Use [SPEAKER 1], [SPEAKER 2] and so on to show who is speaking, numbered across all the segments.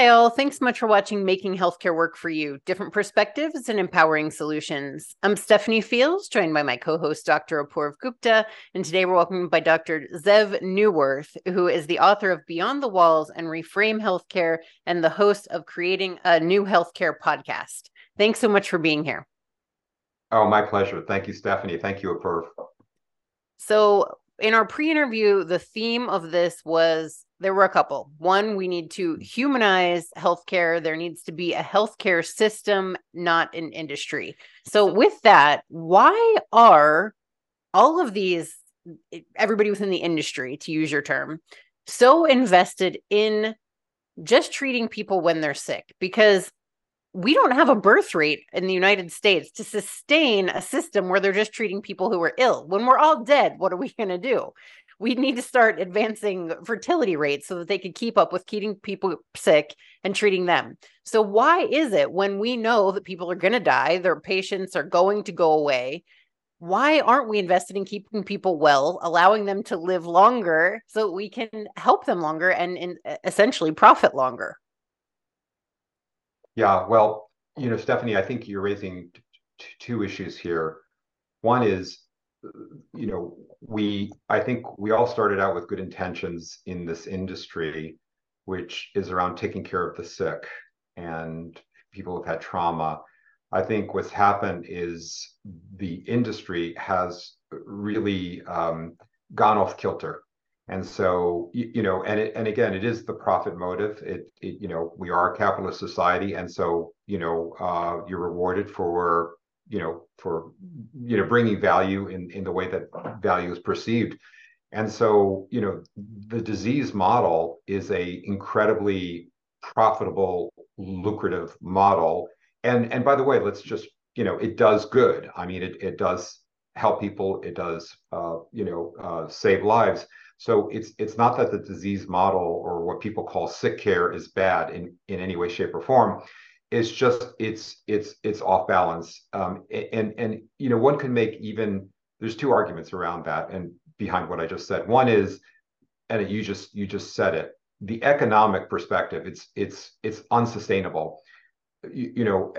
[SPEAKER 1] Hi, all. Thanks so much for watching Making Healthcare Work for You Different Perspectives and Empowering Solutions. I'm Stephanie Fields, joined by my co host, Dr. Apoorv Gupta. And today we're welcomed by Dr. Zeev Neuwirth, who is the author of Beyond the Walls and Reframe Healthcare and the host of Creating a New Healthcare podcast. Thanks so much for being here.
[SPEAKER 2] Oh, my pleasure. Thank you, Stephanie. Thank you, Apoorv.
[SPEAKER 1] So, in our pre interview, the theme of this was there were a couple. One, we need to mm. humanize healthcare. There needs to be a healthcare system, not an industry. So, with that, why are all of these, everybody within the industry, to use your term, so invested in just treating people when they're sick? Because we don't have a birth rate in the United States to sustain a system where they're just treating people who are ill. When we're all dead, what are we going to do? We need to start advancing fertility rates so that they could keep up with keeping people sick and treating them. So, why is it when we know that people are going to die, their patients are going to go away? Why aren't we invested in keeping people well, allowing them to live longer so we can help them longer and, and essentially profit longer?
[SPEAKER 2] Yeah, well, you know, Stephanie, I think you're raising t- two issues here. One is, you know, we, I think we all started out with good intentions in this industry, which is around taking care of the sick and people who've had trauma. I think what's happened is the industry has really um, gone off kilter and so, you, you know, and it, and again, it is the profit motive. It, it, you know, we are a capitalist society, and so, you know, uh, you're rewarded for, you know, for, you know, bringing value in in the way that value is perceived. And so, you know, the disease model is a incredibly profitable, lucrative model. And and by the way, let's just, you know, it does good. I mean, it it does help people. It does, uh, you know, uh, save lives so it's it's not that the disease model or what people call sick care is bad in in any way, shape, or form. It's just it's it's it's off balance. Um, and and you know one can make even there's two arguments around that and behind what I just said. One is, and you just you just said it, the economic perspective. It's it's it's unsustainable. You, you know,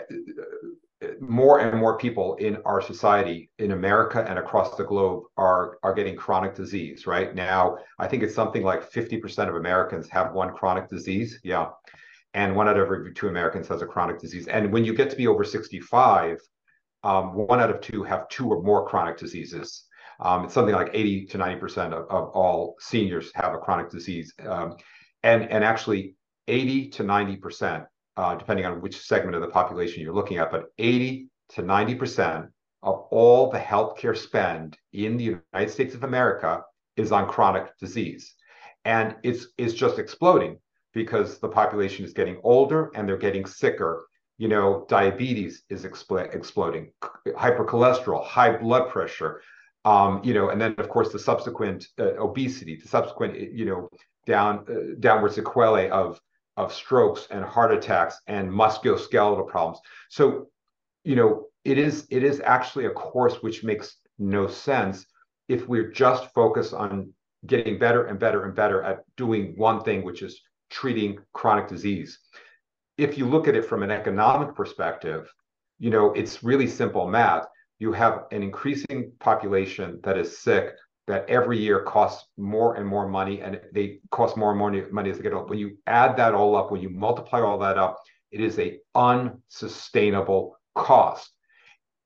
[SPEAKER 2] more and more people in our society in America and across the globe are are getting chronic disease right now I think it's something like 50% of Americans have one chronic disease yeah and one out of every two Americans has a chronic disease. And when you get to be over 65 um, one out of two have two or more chronic diseases. Um, it's something like 80 to 90% of, of all seniors have a chronic disease. Um, and and actually 80 to 90% uh, depending on which segment of the population you're looking at, but 80 to 90% of all the healthcare spend in the United States of America is on chronic disease. And it's, it's just exploding because the population is getting older and they're getting sicker. You know, diabetes is expl- exploding, hypercholesterol, high blood pressure, um, you know, and then of course the subsequent uh, obesity, the subsequent, you know, down uh, downward sequelae of of strokes and heart attacks and musculoskeletal problems. So, you know, it is it is actually a course which makes no sense if we're just focused on getting better and better and better at doing one thing, which is treating chronic disease. If you look at it from an economic perspective, you know, it's really simple math. You have an increasing population that is sick that every year costs more and more money and they cost more and more money as they get old. When you add that all up, when you multiply all that up, it is a unsustainable cost.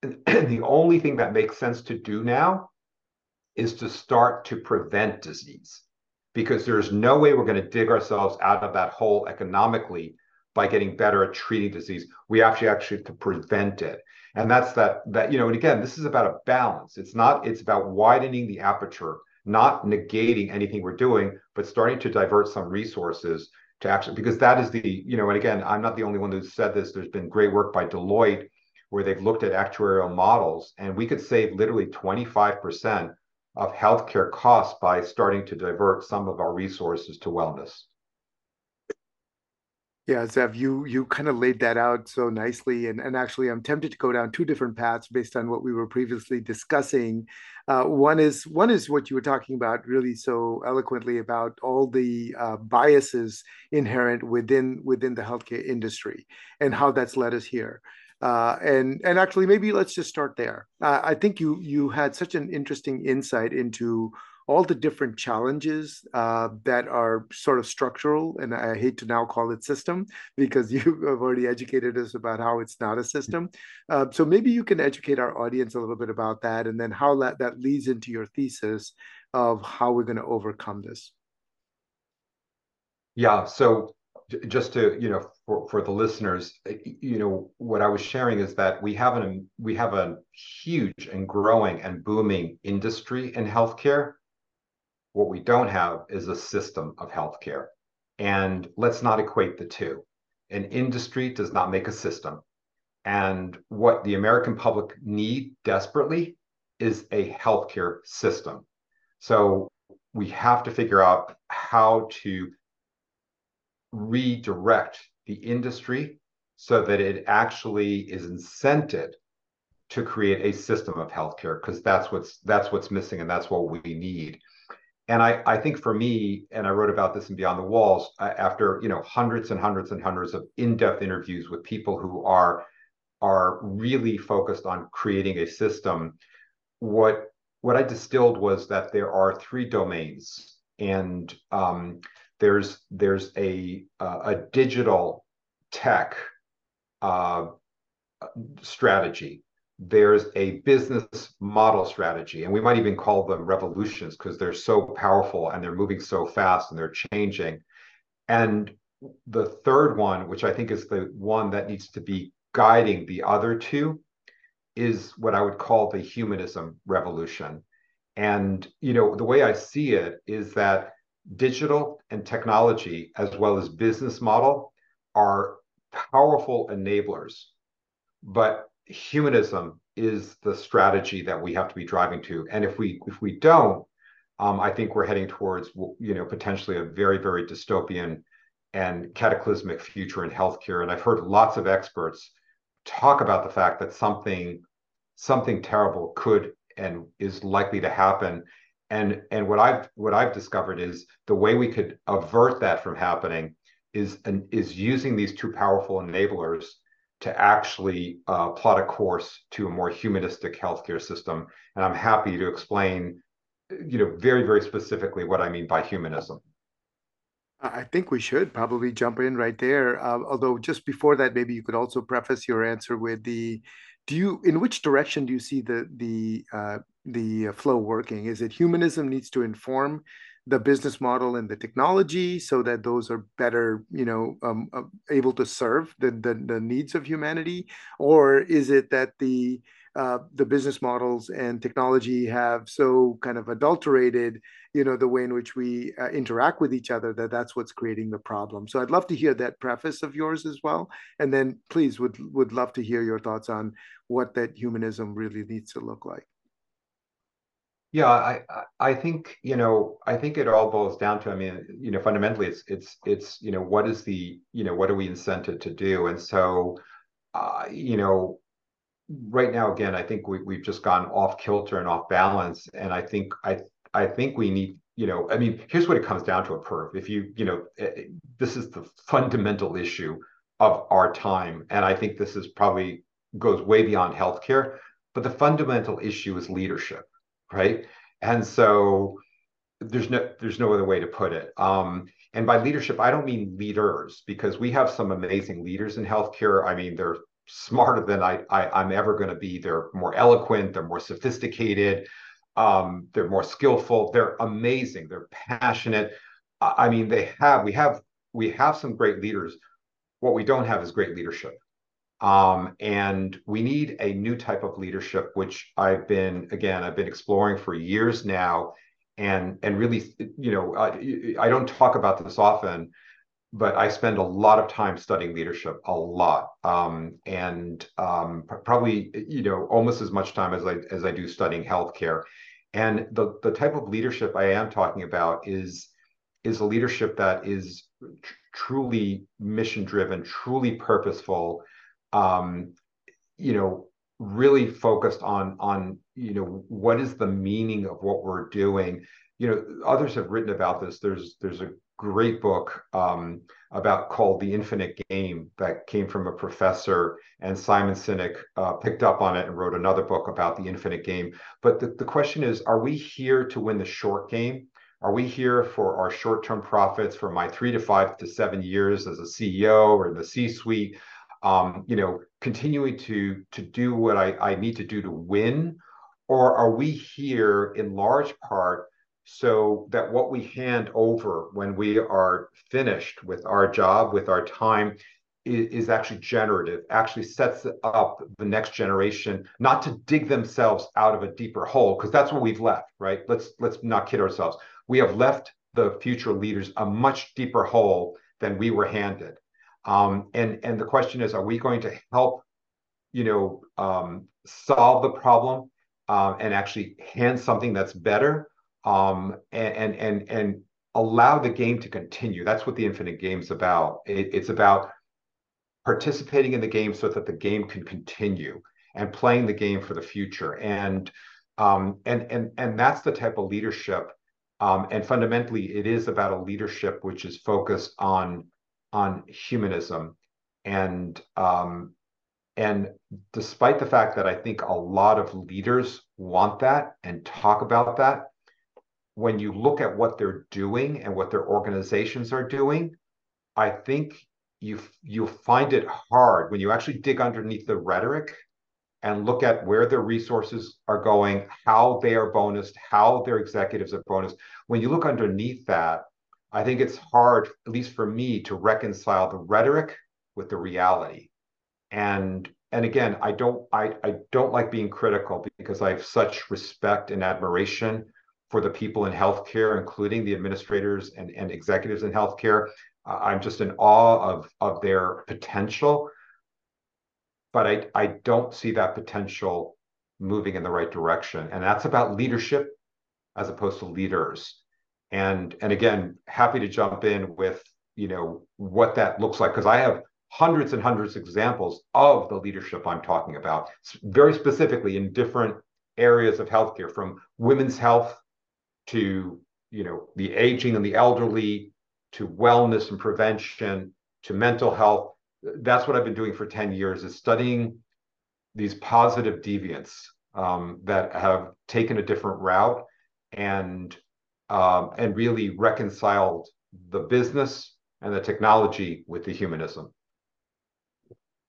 [SPEAKER 2] And the only thing that makes sense to do now is to start to prevent disease because there's no way we're going to dig ourselves out of that hole economically by getting better at treating disease. We actually actually to prevent it. And that's that that you know and again this is about a balance. It's not it's about widening the aperture not negating anything we're doing but starting to divert some resources to actually because that is the you know and again i'm not the only one who said this. There's been great work by deloitte where they've looked at actuarial models and we could save literally 25% of healthcare costs by starting to divert some of our resources to wellness
[SPEAKER 3] Yeah, Zeev, you you kind of laid that out so nicely, and and actually, I'm tempted to go down two different paths based on what we were previously discussing. Uh, one is one is what you were talking about really so eloquently about all the uh, biases inherent within within the healthcare industry and how that's led us here. Uh, and and actually, maybe let's just start there. Uh, I think you you had such an interesting insight into all the different challenges uh, that are sort of structural, and I hate to now call it system because you have already educated us about how it's not a system. Uh, so maybe you can educate our audience a little bit about that, and then how that that leads into your thesis of how we're going to overcome this.
[SPEAKER 2] Yeah. So just to you know for, for the listeners eh, you know what i was sharing is that we have an we have a huge and growing and booming industry in healthcare what we don't have is a system of healthcare. And let's not equate the two. An industry does not make a system. And what the American public need desperately is a healthcare system. So we have to figure out how to redirect the industry so that it actually is incented to create a system of healthcare because that's what's that's what's missing and that's what we need. And I, I think for me, and I wrote about this in Beyond the Walls, after you know hundreds and hundreds and hundreds of in-depth interviews with people who are are really focused on creating a system, what what I distilled was that there are three domains, and um, there's there's a a digital tech uh, strategy there's a business model strategy, and we might even call them revolutions because they're so powerful and they're moving so fast and they're changing. And the third one, which I think is the one that needs to be guiding the other two, is what I would call the humanism revolution. And you know, the way I see it is that digital and technology, as well as business model, are powerful enablers, but humanism is the strategy that we have to be driving to. And if we if we don't, um, I think we're heading towards you know potentially a very very dystopian and cataclysmic future in healthcare. And I've heard lots of experts talk about the fact that something something terrible could and is likely to happen. And and what I've what I've discovered is the way we could avert that from happening is an, is using these two powerful enablers to actually uh, plot a course to a more humanistic healthcare system. And I'm happy to explain, you know, very, very specifically what I mean by humanism.
[SPEAKER 3] I think we should probably jump in right there. Uh, although just before that, maybe you could also preface your answer with the, do you, in which direction do you see the the uh, the flow working? Is it humanism needs to inform the business model and the technology so that those are better you know um, uh, able to serve the, the, the needs of humanity? Or is it that the uh, the business models and technology have so kind of adulterated you know the way in which we uh, interact with each other that that's what's creating the problem? So i'd love to hear that preface of yours as well. And then please would would love to hear your thoughts on what that humanism really needs to look like
[SPEAKER 2] yeah, I I think you know I think it all boils down to I mean you know fundamentally it's it's it's you know what is the you know what are we incented to do? And so uh, you know right now again I think we we've just gone off kilter and off balance. And I think I I think we need you know I mean here's what it comes down to Apoorv if you you know eh, eh, this is the fundamental issue of our time. And I think this is probably goes way beyond healthcare. But the fundamental issue is leadership right? And so there's no there's no other way to put it. Um, and by leadership, I don't mean leaders because we have some amazing leaders in healthcare. I mean, they're smarter than I, I am ever going to be. They're more eloquent. They're more sophisticated. Um, they're more skillful. They're amazing. They're passionate. I mean, they have we have we have some great leaders. What we don't have is great leadership. Um, and we need a new type of leadership, which I've been, again, I've been exploring for years now. And, and really, you know, I, I don't talk about this often, but I spend a lot of time studying leadership, a lot, um, and um, probably you know almost as much time as I as I do studying healthcare. And the the type of leadership I am talking about is is a leadership that is tr- truly mission driven, truly purposeful, um, you know, really focused on on you know what is the meaning of what we're doing. You know, others have written about this. There's there's a great book um, about called The Infinite Game that came from a professor, and Simon Sinek uh, picked up on it and wrote another book about the infinite game. But the, the question is, are we here to win the short game? Are we here for our short-term profits for my three to five to seven years as a CEO or in the C-suite? Um, you know, continuing to to do what I, I need to do to win, or are we here in large part so that what we hand over when we are finished with our job, with our time, is, is, actually generative, actually sets up the next generation not to dig themselves out of a deeper hole, because that's what we've left, right? Let's let's not kid ourselves. We have left the future leaders a much deeper hole than we were handed. Um, and and the question is, are we going to help, you know, um, solve the problem um, and actually hand something that's better? um, and and and allow the game to continue. That's what the infinite game's about. It, it's about participating in the game so that the game can continue and playing the game for the future. And um, and and and that's the type of leadership. Um, and fundamentally, it is about a leadership which is focused on on humanism and um, and despite the fact that I think a lot of leaders want that and talk about that, when you look at what they're doing and what their organizations are doing, I think you you find it hard when you actually dig underneath the rhetoric and look at where their resources are going, how they are bonused, how their executives are bonused. When you look underneath that, I think it's hard, at least for me, to reconcile the rhetoric with the reality. And and again, I don't I, I don't like being critical because I have such respect and admiration for the people in healthcare, including the administrators and, and executives in healthcare. I'm just in awe of, of their potential, but I, I don't see that potential moving in the right direction. And that's about leadership as opposed to leaders. And, and again, happy to jump in with, you know, what that looks like, because I have hundreds and hundreds of examples of the leadership I'm talking about, very specifically in different areas of healthcare, from women's health to you know the aging and the elderly to wellness and prevention to mental health. That's what i've been doing for 10 years is studying these positive deviants um, that have taken a different route. And um, and really reconciled the business and the technology with the humanism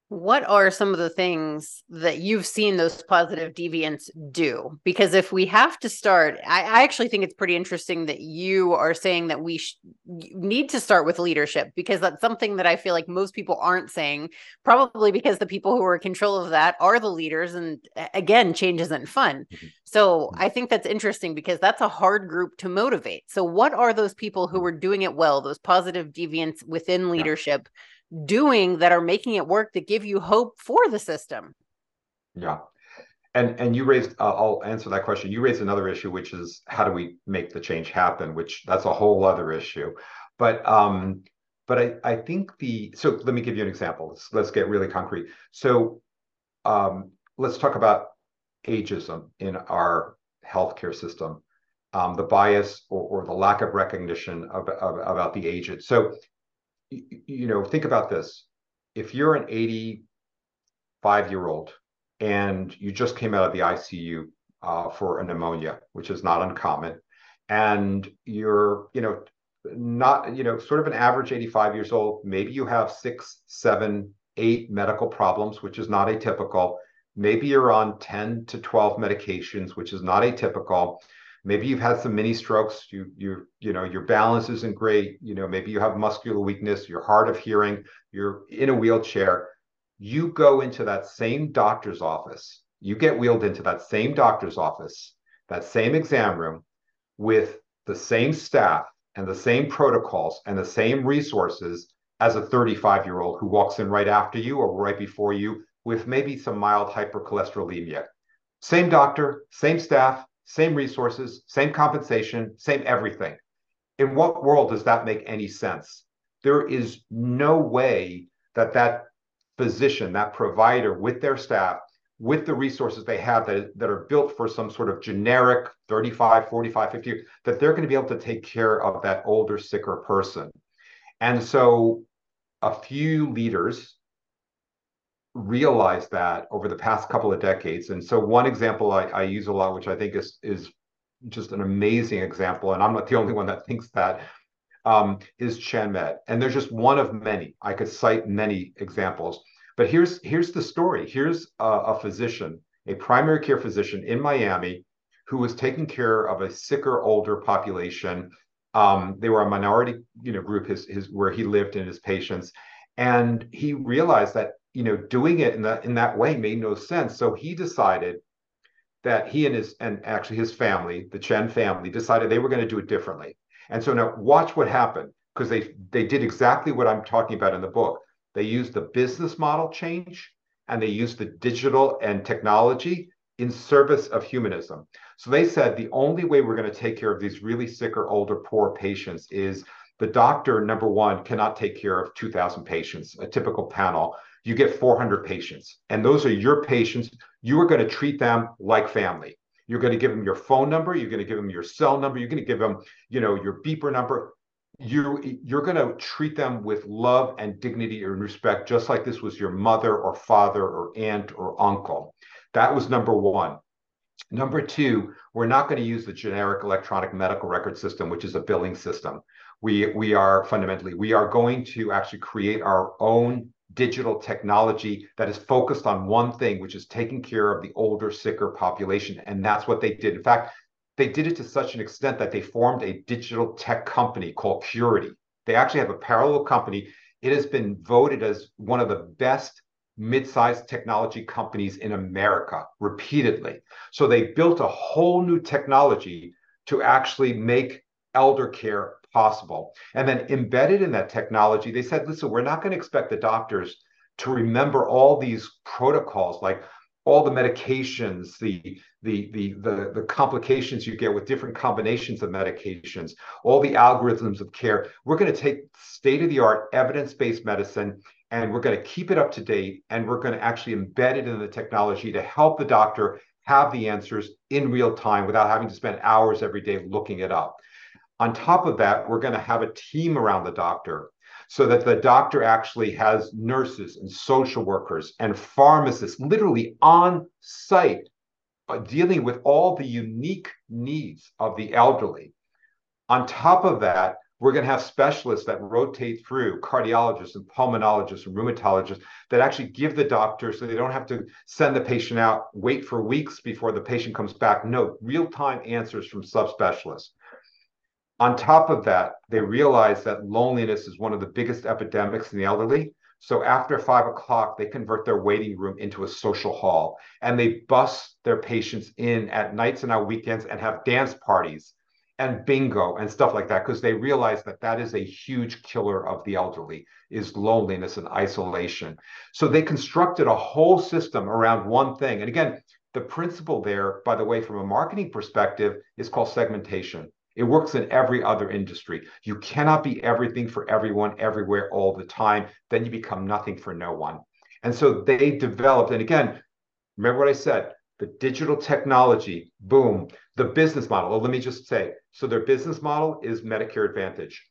[SPEAKER 1] what are some of the things that you've seen those positive deviants do? Because if we have to start, I, I actually think it's pretty interesting that you are saying that we sh- need to start with leadership because that's something that I feel like most people aren't saying, probably because the people who are in control of that are the leaders. And again, change isn't fun. Mm-hmm. So mm-hmm. I think that's interesting because that's a hard group to motivate. So, what are those people who are doing it well, those positive deviants within leadership? Yeah doing that are making it work that give you hope for the system.
[SPEAKER 2] Yeah. And and you raised uh, i'll answer that question. You raised another issue which is how do we make the change happen which that's a whole other issue. But um but i i think the so let me give you an example. Let's, let's get really concrete. So um let's talk about ageism in our healthcare system. Um, the bias or, or, the lack of recognition of, of, about the aged. So you know, think about this. If you're an 85 year old and you just came out of the ICU uh, for a pneumonia, which is not uncommon, and you're, you know, not, you know, sort of an average 85 years old, maybe you have six, seven, eight medical problems, which is not atypical. Maybe you're on 10 to 12 medications, which is not atypical maybe you've had some mini strokes. You you you know your balance isn't great. You know maybe you have muscular weakness you're hard of hearing you're in a wheelchair. You go into that same doctor's office you get wheeled into that same doctor's office that same exam room with the same staff and the same protocols and the same resources as a 35 year old who walks in right after you or right before you with maybe some mild hypercholesterolemia. Same doctor same staff same resources, same compensation, same everything. in what world does that make any sense? There is no way that that physician, that provider with their staff, with the resources they have that, that are built for some sort of generic 35, 45, 50, that they're going to be able to take care of that older, sicker person. And so a few leaders realized that over the past couple of decades. And so one example I, I use a lot, which I think is is just an amazing example, and I'm not the only one that thinks that, um, is ChenMed. And there's just one of many. I could cite many examples. But here's here's the story. Here's a, a physician, a primary care physician in Miami, who was taking care of a sicker, older population. Um, they were a minority, you know, group. His his where he lived and his patients, and he realized that you know doing it in that in that way made no sense. So he decided that he and his and actually his family, the Chen family, decided they were going to do it differently. And so now watch what happened because they they did exactly what I'm talking about in the book. They used the business model change and they used the digital and technology in service of humanism. So they said the only way we're going to take care of these really sick or older, poor patients is the doctor, number one, cannot take care of 2,000 patients, a typical panel. You get 400 patients, and those are your patients. You are going to treat them like family. You're going to give them your phone number. You're going to give them your cell number. You're going to give them, you know, your beeper number you you're going to treat them with love and dignity and respect just like this was your mother or father or aunt or uncle that was number one number two we're not going to use the generic electronic medical record system which is a billing system we we are fundamentally we are going to actually create our own digital technology that is focused on one thing which is taking care of the older sicker population and that's what they did in fact they did it to such an extent that they formed a digital tech company called Curity. They actually have a parallel company. It has been voted as one of the best mid-sized technology companies in America repeatedly. So they built a whole new technology to actually make elder care possible. And then embedded in that technology, they said, listen, we're not going to expect the doctors to remember all these protocols like all the medications, the, the, the, the, the complications you get with different combinations of medications, all the algorithms of care. We're going to take state of the art evidence based medicine and we're going to keep it up to date and we're going to actually embed it in the technology to help the doctor have the answers in real time without having to spend hours every day looking it up. On top of that, we're going to have a team around the doctor so that the doctor actually has nurses and social workers and pharmacists literally on site uh, dealing with all the unique needs of the elderly. On top of that, we're going to have specialists that rotate through cardiologists and pulmonologists and rheumatologists that actually give the doctor so they don't have to send the patient out, wait for weeks before the patient comes back. No, real time answers from subspecialists. On top of that, they realize that loneliness is one of the biggest epidemics in the elderly. So after five o'clock, they convert their waiting room into a social hall and they bus their patients in at nights and on weekends and have dance parties and bingo and stuff like that because they realize that that is a huge killer of the elderly is loneliness and isolation. So they constructed a whole system around one thing. And again the principle there by the way from a marketing perspective is called segmentation it works in every other industry. You cannot be everything for everyone, everywhere, all the time. Then you become nothing for no one. And so they developed, and again, remember what I said the digital technology, boom, the business model. Let me just say so their business model is Medicare Advantage.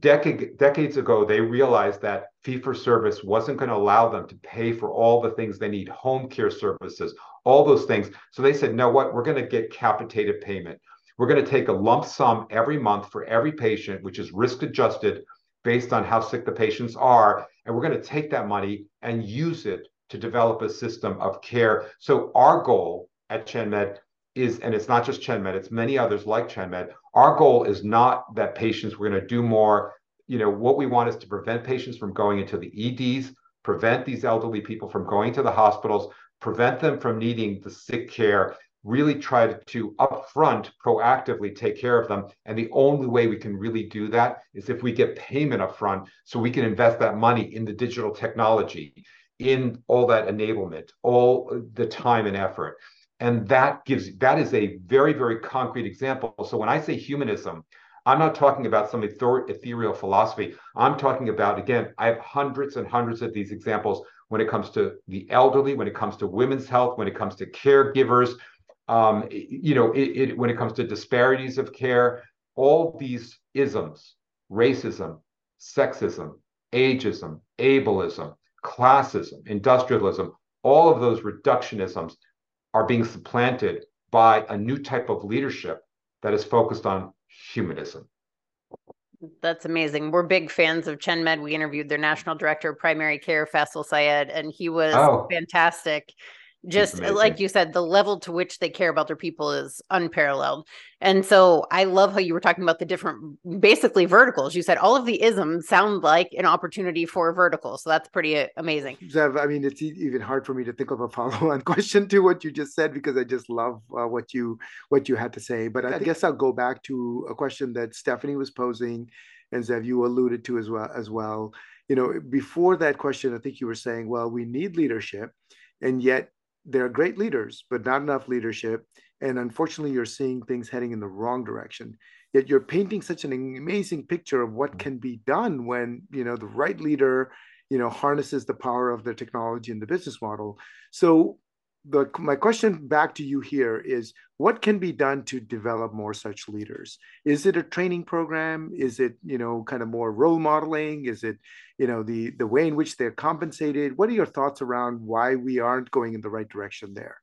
[SPEAKER 2] Decade, decades ago, they realized that fee for service wasn't going to allow them to pay for all the things they need home care services, all those things. So they said, no, what? We're going to get capitated payment. We're going to take a lump sum every month for every patient, which is risk adjusted based on how sick the patients are. And we're going to take that money and use it to develop a system of care. So our goal at ChenMed is, and it's not just ChenMed, it's many others like ChenMed. Our goal is not that patients, we're going to do more. You know, what we want is to prevent patients from going into the EDs, prevent these elderly people from going to the hospitals, prevent them from needing the sick care, really try to upfront proactively take care of them. And the only way we can really do that is if we get payment upfront so we can invest that money in the digital technology, in all that enablement, all the time and effort. And that gives that is a very, very concrete example. So when I say humanism, I'm not talking about some ethereal philosophy. I'm talking about, again, I have hundreds and hundreds of these examples when it comes to the elderly, when it comes to women's health, when it comes to caregivers, um, you know, it, it, when it comes to disparities of care, all these isms, racism, sexism, ageism, ableism, classism, industrialism, all of those reductionisms are being supplanted by a new type of leadership that is focused on humanism.
[SPEAKER 1] That's amazing. We're big fans of ChenMed. We interviewed their national director of primary care, Faisal Syed, and he was oh. fantastic just like you said the level to which they care about their people is unparalleled. And so i love how you were talking about the different basically verticals. You said all of the isms sound like an opportunity for a vertical so that's pretty uh, amazing.
[SPEAKER 3] Zeev, i mean it's even hard for me to think of a follow-on question to what you just said because i just love uh, what you what you had to say. But i guess i'll go back to a question that stephanie was posing and zeev you alluded to as well as well. You know before that question i think you were saying well we need leadership and yet they're great leaders, but not enough leadership. And unfortunately, you're seeing things heading in the wrong direction. Yet you're painting such an amazing picture of what can be done when you know the right leader, you know, harnesses the power of the technology and the business model. So the, my question back to you here is what can be done to develop more such leaders? Is it a training program? Is it you know kind of more role modeling? Is it you know the the way in which they're compensated? What are your thoughts around why we aren't going in the right direction there?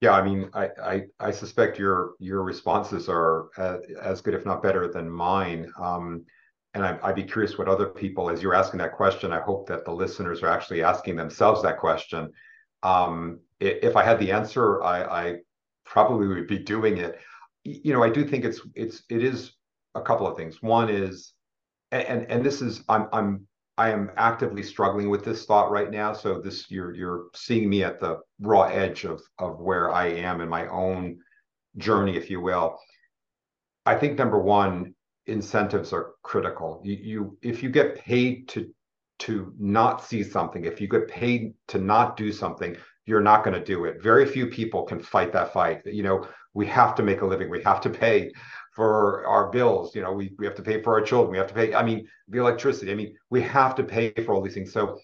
[SPEAKER 2] Yeah i mean i i, I suspect your your responses are as, as good if not better than mine. Um, and I, would be curious what other people as you're asking that question i hope that the listeners are actually asking themselves that question um, if I had the answer, I, I probably would be doing it. You know, I do think it's it's it is a couple of things. One is, and and this is I'm I'm I am actively struggling with this thought right now. So this you're you're seeing me at the raw edge of of where I am in my own journey, if you will. I think number one, incentives are critical. You, you if you get paid to to not see something, if you get paid to not do something, you're not going to do it. Very few people can fight that fight. You know, we have to make a living. We have to pay for our bills. You know, we, we have to pay for our children. We have to pay, I mean, the electricity. I mean, we have to pay for all these things. So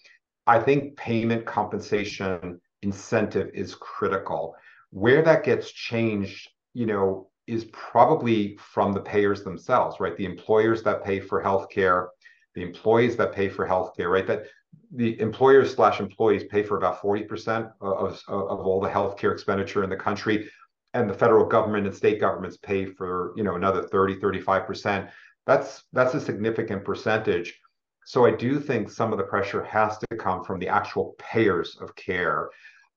[SPEAKER 2] I think payment compensation incentive is critical. Where that gets changed, you know, is probably from the payers themselves, right? The employers that pay for healthcare, the employees that pay for healthcare, right? That the employers slash employees pay for about 40% of, of, of all the healthcare expenditure in the country. And the federal government and state governments pay for, you know, another 30, 35%. That's that's a significant percentage. So I do think some of the pressure has to come from the actual payers of care.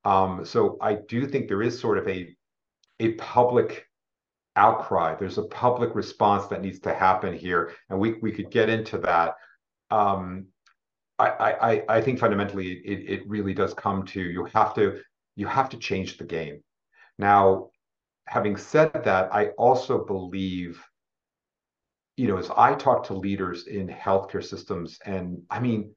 [SPEAKER 2] Um, so I do think there is sort of a a public outcry. There's a public response that needs to happen here, and we we could get into that. Um, I, I I think fundamentally it it really does come to you have to you have to change the game. Now, having said that, I also believe, you know, as I talk to leaders in healthcare systems, and I mean,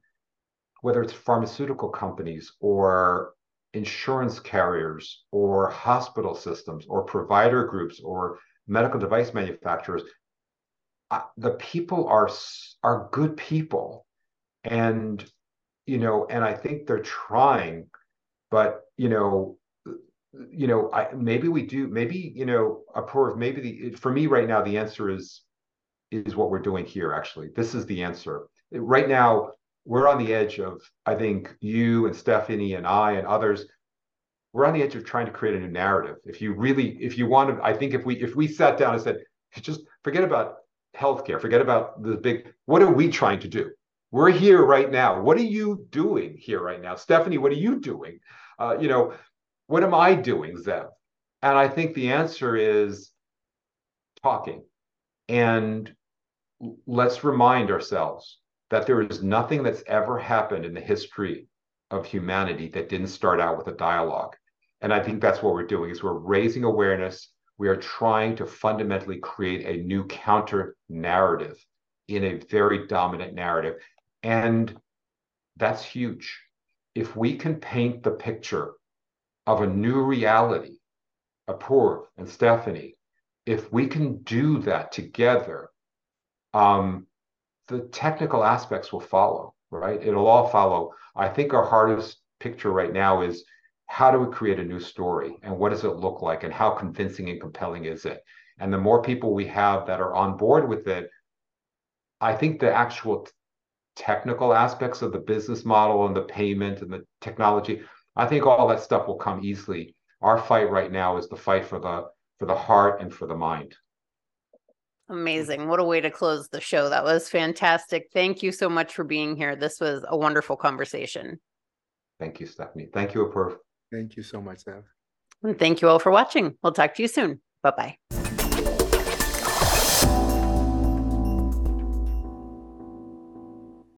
[SPEAKER 2] whether it's pharmaceutical companies or insurance carriers or hospital systems or provider groups or medical device manufacturers, uh, the people are are good people, and you know, and I think they're trying, but you know, you know, I, maybe we do, maybe you know, Apoorv, maybe the for me right now the answer is is what we're doing here. Actually, this is the answer right now. We're on the edge of, I think you and Stephanie and I and others we're on the edge of trying to create a new narrative. If you really, if you want to, I think if we if we sat down and said, just forget about healthcare, forget about the big, what are we trying to do? We're here right now. What are you doing here right now, Stephanie? What are you doing? Uh, you know, what am I doing, Zeev? And I think the answer is talking. And let's remind ourselves that there is nothing that's ever happened in the history of humanity that didn't start out with a dialogue. And I think that's what we're doing is we're raising awareness. We are trying to fundamentally create a new counter narrative in a very dominant narrative. And that's huge. If we can paint the picture of a new reality, Apoor and Stephanie, if we can do that together, um, the technical aspects will follow, right? It'll all follow. I think our hardest picture right now is how do we create a new story and what does it look like and how convincing and compelling is it? And the more people we have that are on board with it, I think the actual technical aspects of the business model and the payment and the technology, I think all that stuff will come easily. Our fight right now is the fight for the for the heart and for the mind. Mm.
[SPEAKER 1] Amazing. What a way to close the show. That was fantastic. Thank you so much for being here. This was a wonderful conversation.
[SPEAKER 2] Thank you, Stephanie. Thank you, Apoorv.
[SPEAKER 3] Thank you so much, Zeev.
[SPEAKER 1] And thank you all for watching. We'll talk to you soon. Bye bye.